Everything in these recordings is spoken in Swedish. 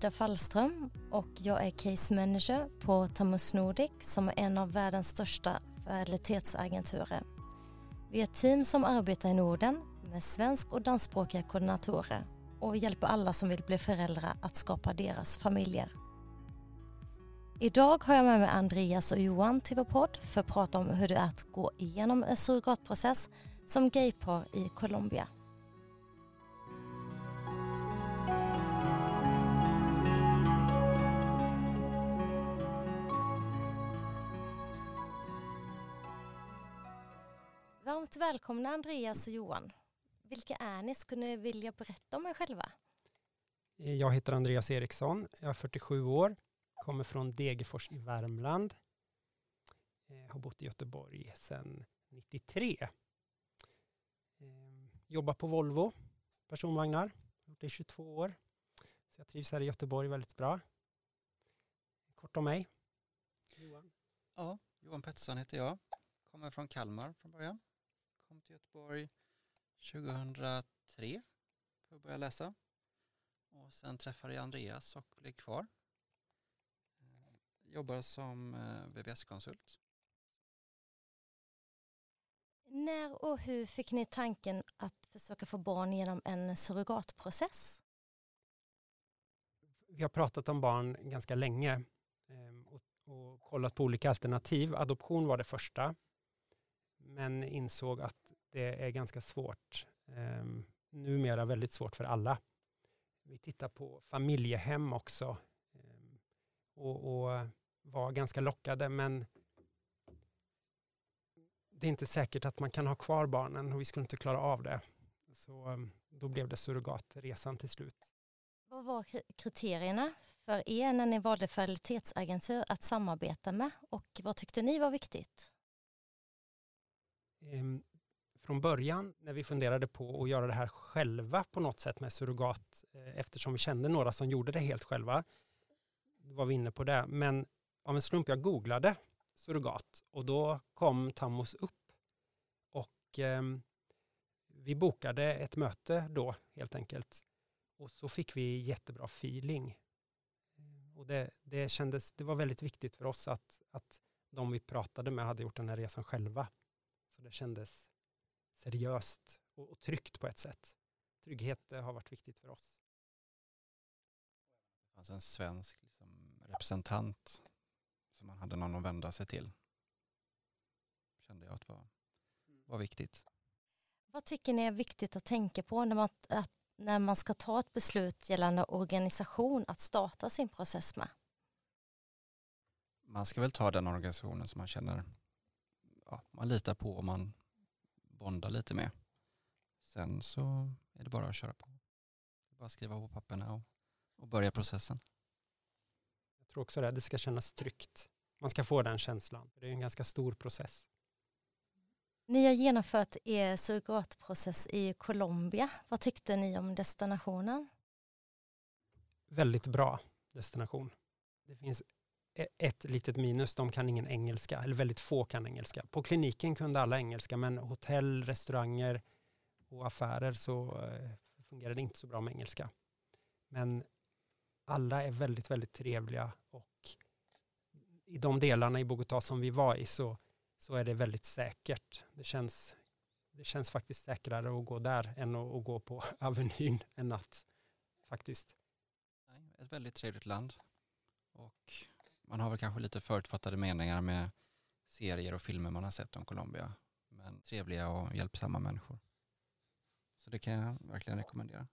Ida Fallström och jag är case manager på Tamus Nordic som är en av världens största fertilitetsagenturer. Vi är ett team som arbetar i Norden med svensk och danskspråkiga koordinatorer och hjälper alla som vill bli föräldrar att skapa deras familjer. Idag har jag med mig Andreas och Johan till vår podd för att prata om hur det är att gå igenom en surrogatprocess som gaypar i Colombia. Varmt välkomna Andreas och Johan. Vilka är ni? Skulle ni vilja berätta om er själva? Jag heter Andreas Eriksson, jag är 47 år, kommer från Degerfors i Värmland. Jag eh, har bott i Göteborg sedan 93. Eh, jobbar på Volvo personvagnar, gjort det i 22 år. Så jag trivs här i Göteborg väldigt bra. Kort om mig. Johan. Ja, Johan Pettersson heter jag. Kommer från Kalmar från början. Kom till Göteborg 2003 för att börja läsa. Och sen träffade jag Andreas och blev kvar. Eh, jobbar som eh, VVS-konsult. När och hur fick ni tanken att försöka få barn genom en surrogatprocess? Vi har pratat om barn ganska länge och, och kollat på olika alternativ. Adoption var det första, men insåg att det är ganska svårt, eh, numera väldigt svårt för alla. Vi tittar på familjehem också eh, och, och var ganska lockade, men det är inte säkert att man kan ha kvar barnen och vi skulle inte klara av det. Så ehm, då blev det surrogatresan till slut. Vad var kriterierna för er när ni valde fertilitetsagentur att samarbeta med och vad tyckte ni var viktigt? Ehm, från början när vi funderade på att göra det här själva på något sätt med surrogat, eh, eftersom vi kände några som gjorde det helt själva, då var vi inne på det. Men av en slump jag googlade surrogat och då kom Tammos upp och eh, vi bokade ett möte då helt enkelt och så fick vi jättebra feeling. Ehm, och det, det kändes, det var väldigt viktigt för oss att, att de vi pratade med hade gjort den här resan själva. Så det kändes seriöst och, och tryggt på ett sätt. Trygghet har varit viktigt för oss. Det fanns en svensk liksom, representant som man hade någon att vända sig till. Kände jag att var, var viktigt. Vad tycker ni är viktigt att tänka på när man, att, när man ska ta ett beslut gällande organisation att starta sin process med? Man ska väl ta den organisationen som man känner ja, man litar på och man bonda lite med. Sen så är det bara att köra på. Bara skriva på papperna och, och börja processen. Jag tror också det, det ska kännas tryggt. Man ska få den känslan. Det är en ganska stor process. Ni har genomfört er surrogatprocess i Colombia. Vad tyckte ni om destinationen? Väldigt bra destination. Det finns E-, ett litet minus, de kan ingen engelska, eller väldigt få kan engelska. På kliniken kunde alla engelska, men hotell, restauranger och affärer så eh, fungerade det inte så bra med engelska. Men alla är väldigt, väldigt trevliga och i de delarna i Bogotá som vi var i så, så är det väldigt säkert. Det känns, det känns faktiskt säkrare att gå där än att, att gå på Avenyn en natt, faktiskt. Ett väldigt trevligt land och man har väl kanske lite förutfattade meningar med serier och filmer man har sett om Colombia. Men trevliga och hjälpsamma människor. Så det kan jag verkligen rekommendera.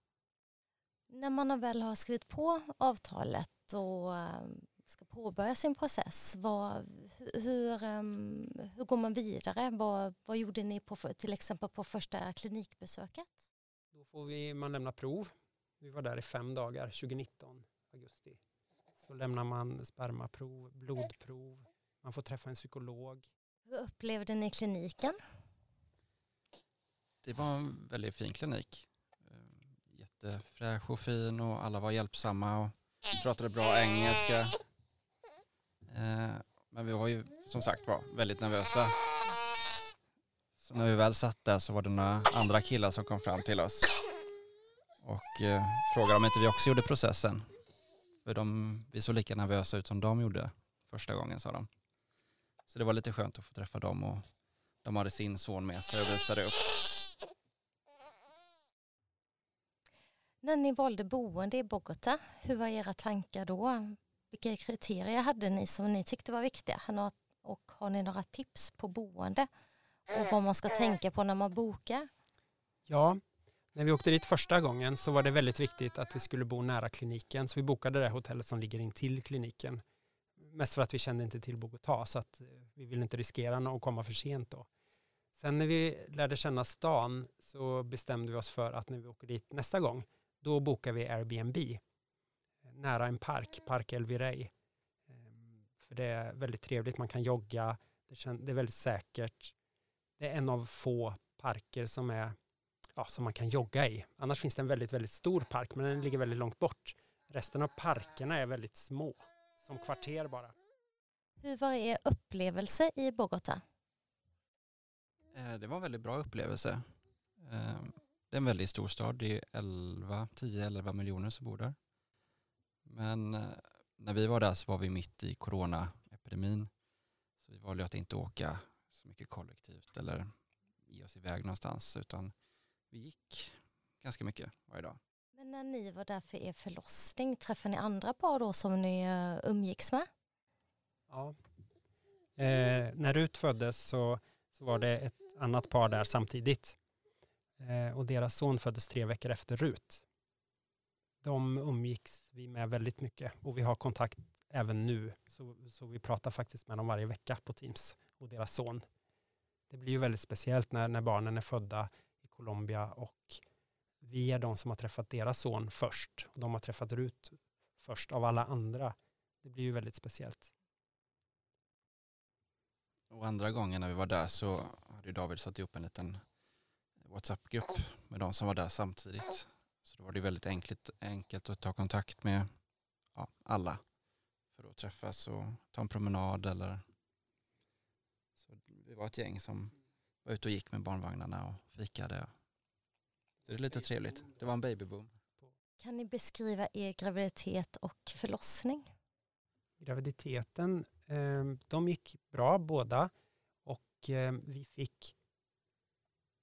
När man väl har skrivit på avtalet och ehm, ska påbörja sin process, vad, hur, ehm, hur går man vidare? Vad, vad gjorde ni på, till exempel på första klinikbesöket? Då får vi, man lämna prov. Vi var där i fem dagar, 2019, augusti. Så lämnar man spermaprov, blodprov, man får träffa en psykolog. Hur upplevde ni kliniken? Det var en väldigt fin klinik. Eh, jättefräsch och fin och alla var hjälpsamma och pratade bra engelska. Eh, men vi var ju som sagt var väldigt nervösa. Så när vi väl satt där så var det några andra killar som kom fram till oss och eh, frågade om inte vi också gjorde processen. För de, vi såg lika nervösa ut som de gjorde första gången sa de. Så det var lite skönt att få träffa dem och de hade sin son med sig och visade upp. När ni valde boende i Bogotá, hur var era tankar då? Vilka kriterier hade ni som ni tyckte var viktiga? Och har ni några tips på boende och vad man ska tänka på när man bokar? Ja, när vi åkte dit första gången så var det väldigt viktigt att vi skulle bo nära kliniken, så vi bokade det hotellet som ligger intill kliniken. Mest för att vi kände inte till Bogotá, så att eh, vi ville inte riskera att komma för sent då. Sen när vi lärde känna stan så bestämde vi oss för att när vi åker dit nästa gång, då bokar vi Airbnb nära en park, Park El Virey. Ehm, för det är väldigt trevligt, man kan jogga, det är väldigt säkert. Det är en av få parker som är ja, som man kan jogga i. Annars finns det en väldigt, väldigt stor park, men den ligger väldigt långt bort. Resten av parkerna är väldigt små, som kvarter bara. Hur var er upplevelse i Bogotá? Eh, det var en väldigt bra upplevelse. Ehm, det är en väldigt stor stad, det är 10-11 miljoner som bor där. Men eh, när vi var där så var vi mitt i coronaepidemin. Så vi valde att inte åka så mycket kollektivt eller ge oss iväg någonstans utan vi gick ganska mycket varje dag. Men när ni var där för er förlossning, träffade ni andra par då som ni eh, umgicks med? Ja. Eh, när Rut föddes så, så var det ett annat par där samtidigt. Eh, och deras son föddes tre veckor efter Rut. De umgicks vi med väldigt mycket och vi har kontakt även nu. Så, så vi pratar faktiskt med dem varje vecka på Teams och deras son. Det blir ju väldigt speciellt när, när barnen är födda Colombia och vi är de som har träffat deras son först. De har träffat Rut först av alla andra. Det blir ju väldigt speciellt. Och andra gången när vi var där så hade David satt ihop en liten WhatsApp-grupp med de som var där samtidigt. Så då var det väldigt enkelt, enkelt att ta kontakt med ja, alla för att träffas och ta en promenad eller så vi var ett gäng som var ute och gick med barnvagnarna och fikade. det är lite trevligt. Det var en babyboom. Kan ni beskriva er graviditet och förlossning? Graviditeten, ehm, de gick bra båda och ehm, vi fick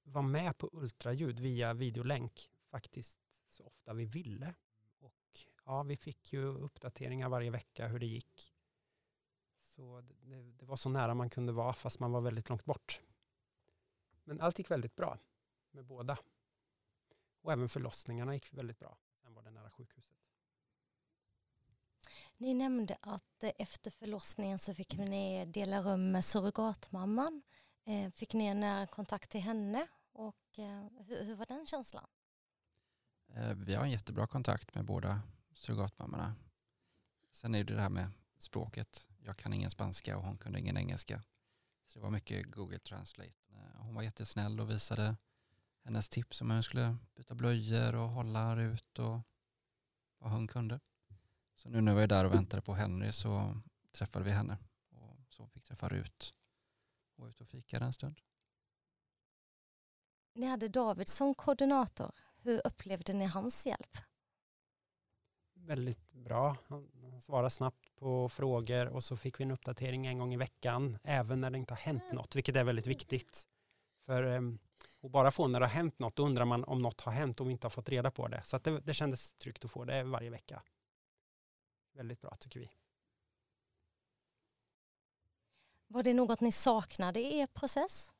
vara med på ultraljud via videolänk faktiskt så ofta vi ville. Och ja, vi fick ju uppdateringar varje vecka hur det gick. Så det, det var så nära man kunde vara fast man var väldigt långt bort. Men allt gick väldigt bra med båda. Och även förlossningarna gick väldigt bra. Sen var det nära sjukhuset. Ni nämnde att efter förlossningen så fick ni dela rum med surrogatmamman. Eh, fick ni en nära kontakt till henne och eh, hur var den känslan? Eh, vi har en jättebra kontakt med båda surrogatmammorna. Sen är det det här med språket. Jag kan ingen spanska och hon kunde ingen engelska. Så det var mycket Google Translate. Eh, hon var jättesnäll och visade hennes tips om hur hon skulle byta blöjor och hålla ut och vad hon kunde. Så nu när vi är där och väntade på Henry så träffade vi henne och så fick träffa Rut och ut och fikade en stund. Ni hade David som koordinator. Hur upplevde ni hans hjälp? Väldigt bra. Han svarade snabbt på frågor och så fick vi en uppdatering en gång i veckan, även när det inte har hänt något, vilket är väldigt viktigt. För ehm, att bara få när det har hänt något, då undrar man om något har hänt och vi inte har fått reda på det. Så det, det kändes tryggt att få det varje vecka. Väldigt bra tycker vi. Var det något ni saknade i er process?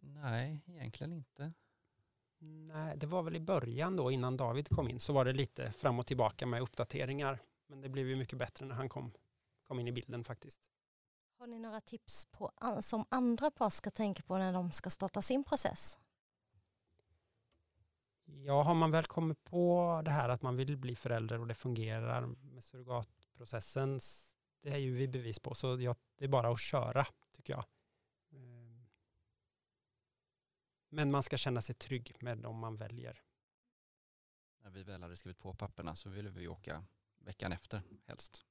Nej, egentligen inte. Nej, det var väl i början då innan David kom in så var det lite fram och tillbaka med uppdateringar. Men det blev ju mycket bättre när han kom, kom in i bilden faktiskt. Har ni några tips på, som andra par ska tänka på när de ska starta sin process? Ja, har man väl kommit på det här att man vill bli förälder och det fungerar med surrogatprocessen, det är ju vi bevis på, så ja, det är bara att köra tycker jag. Men man ska känna sig trygg med dem man väljer. När vi väl hade skrivit på papperna så ville vi åka veckan efter helst.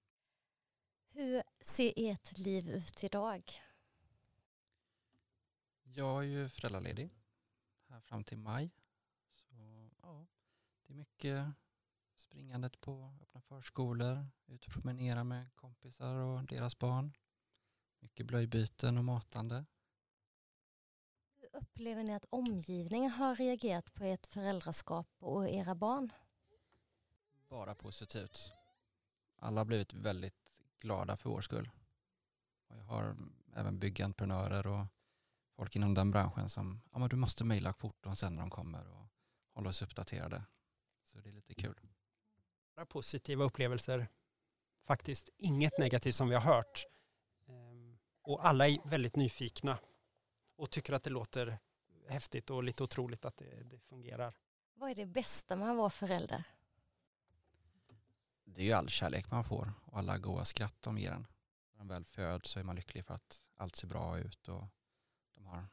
Hur ser ert liv ut idag? Jag är ju föräldraledig här fram till maj. Så ja, det är mycket springandet på öppna förskolor, ut och promenera med kompisar och deras barn. Mycket blöjbyten och matande. Upplever ni att omgivningen har reagerat på ert föräldraskap och era barn? Bara positivt. Alla har blivit väldigt glada för vår skull. Och jag har även byggentreprenörer och folk inom den branschen som, ja men du måste mejla foton sen när de kommer och hålla oss uppdaterade. Så det är lite kul. Bara positiva upplevelser. Faktiskt inget negativt som vi har hört. Ehm, och alla är väldigt nyfikna och tycker att det låter häftigt och lite otroligt att det, det fungerar. Vad är det bästa med att vara förälder? Det är ju all kärlek man får och alla goda skratt de ger en. När de väl föds så är man lycklig för att allt ser bra ut och de har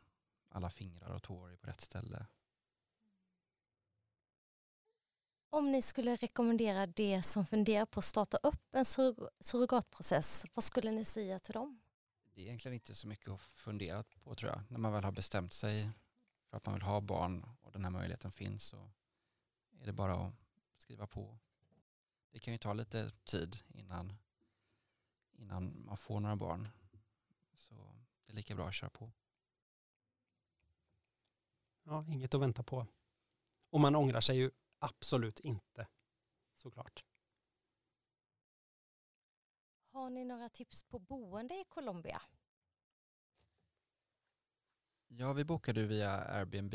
alla fingrar och tår på rätt ställe. Om ni skulle rekommendera det som funderar på att starta upp en sur surrogatprocess, vad skulle ni säga till dem? Det är egentligen inte så mycket att fundera på tror jag. När man väl har bestämt sig för att man vill ha barn och den här möjligheten finns så är det bara att skriva på. Det kan ju ta lite tid innan, innan man får några barn. Så det är lika bra att köra på. Ja, inget att vänta på. Och man ångrar sig ju absolut inte, såklart. Har ni några tips på boende i Colombia? Ja, vi bokade via Airbnb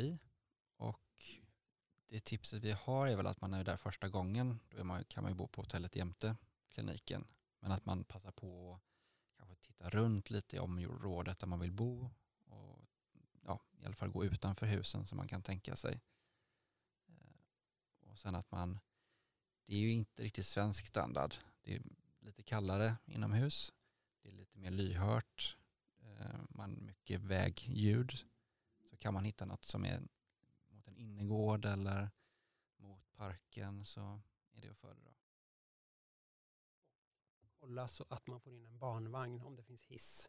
det tipset vi har är väl att man är där första gången. Då man, kan man ju bo på hotellet jämte kliniken. Men att man passar på att kanske titta runt lite i området där man vill bo och ja, i alla fall gå utanför husen som man kan tänka sig. Eh, och sen att man, det är ju inte riktigt svensk standard. Det är lite kallare inomhus. Det är lite mer lyhört. Eh, man mycket vägljud. Så kan man hitta något som är innergård eller mot parken så är det att föredra. Kolla så att man får in en barnvagn om det finns hiss.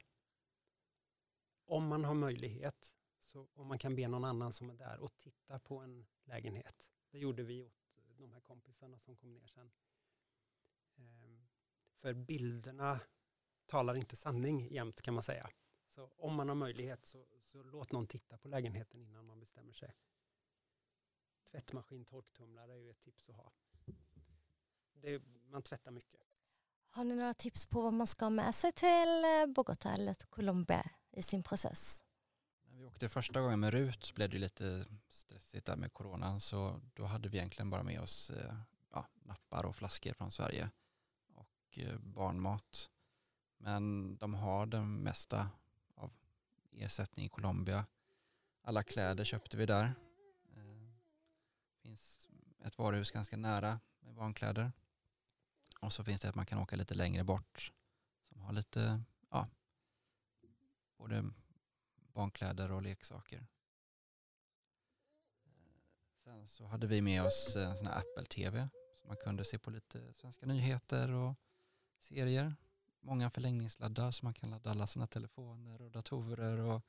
Om man har möjlighet, så om man kan be någon annan som är där och titta på en lägenhet. Det gjorde vi åt de här kompisarna som kom ner sen. Ehm, för bilderna talar inte sanning jämt kan man säga. Så om man har möjlighet så, så låt någon titta på lägenheten innan man bestämmer sig. Tvättmaskin, torktumlare är ju ett tips att ha. Det, man tvättar mycket. Har ni några tips på vad man ska ha med sig till eh, Bogotá eller Colombia i sin process? När vi åkte första gången med RUT så blev det lite stressigt där med coronan så då hade vi egentligen bara med oss eh, ja, nappar och flaskor från Sverige och eh, barnmat. Men de har den mesta av ersättning i Colombia. Alla kläder köpte vi där. Det finns ett varuhus ganska nära med barnkläder. Och så finns det att man kan åka lite längre bort som har lite, ja, både barnkläder och leksaker. Eh, sen så hade vi med oss en sån här Apple-TV så man kunde se på lite svenska nyheter och serier. Många förlängningssladdar så man kan ladda alla sina telefoner och datorer och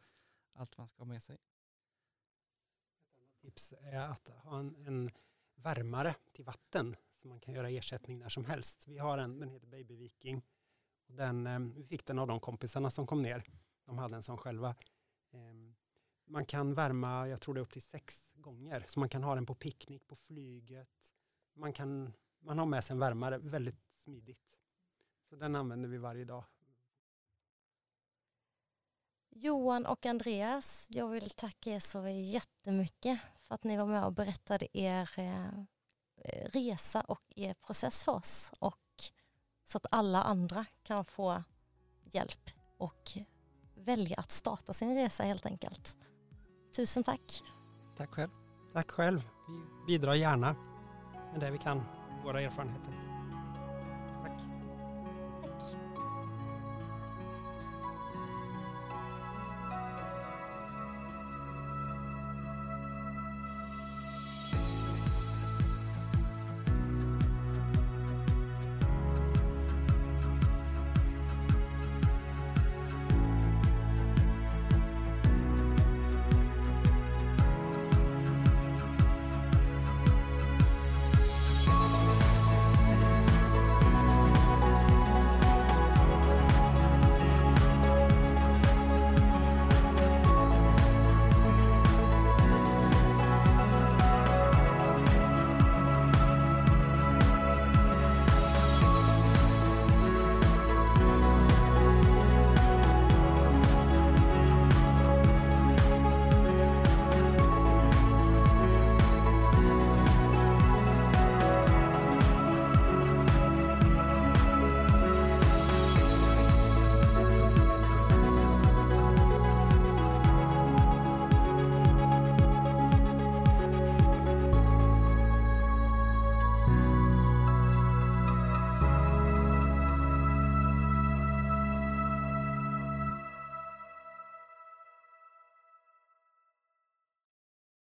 allt man ska ha med sig. Tips är att ha en, en värmare till vatten så man kan göra ersättning när som helst. Vi har en, den heter Baby Viking. Den, ehm, vi fick den av de kompisarna som kom ner. De hade en sån själva. Ehm, man kan värma, jag tror det är upp till sex gånger, så man kan ha den på picknick, på flyget. Man, kan, man har med sig en värmare, väldigt smidigt. Så den använder vi varje dag. Johan och Andreas, jag vill tacka er så jättemycket för att ni var med och berättade er eh, resa och er process för oss och så att alla andra kan få hjälp och välja att starta sin resa helt enkelt. Tusen tack. Tack själv. Tack själv. Vi bidrar gärna med det vi kan, våra erfarenheter.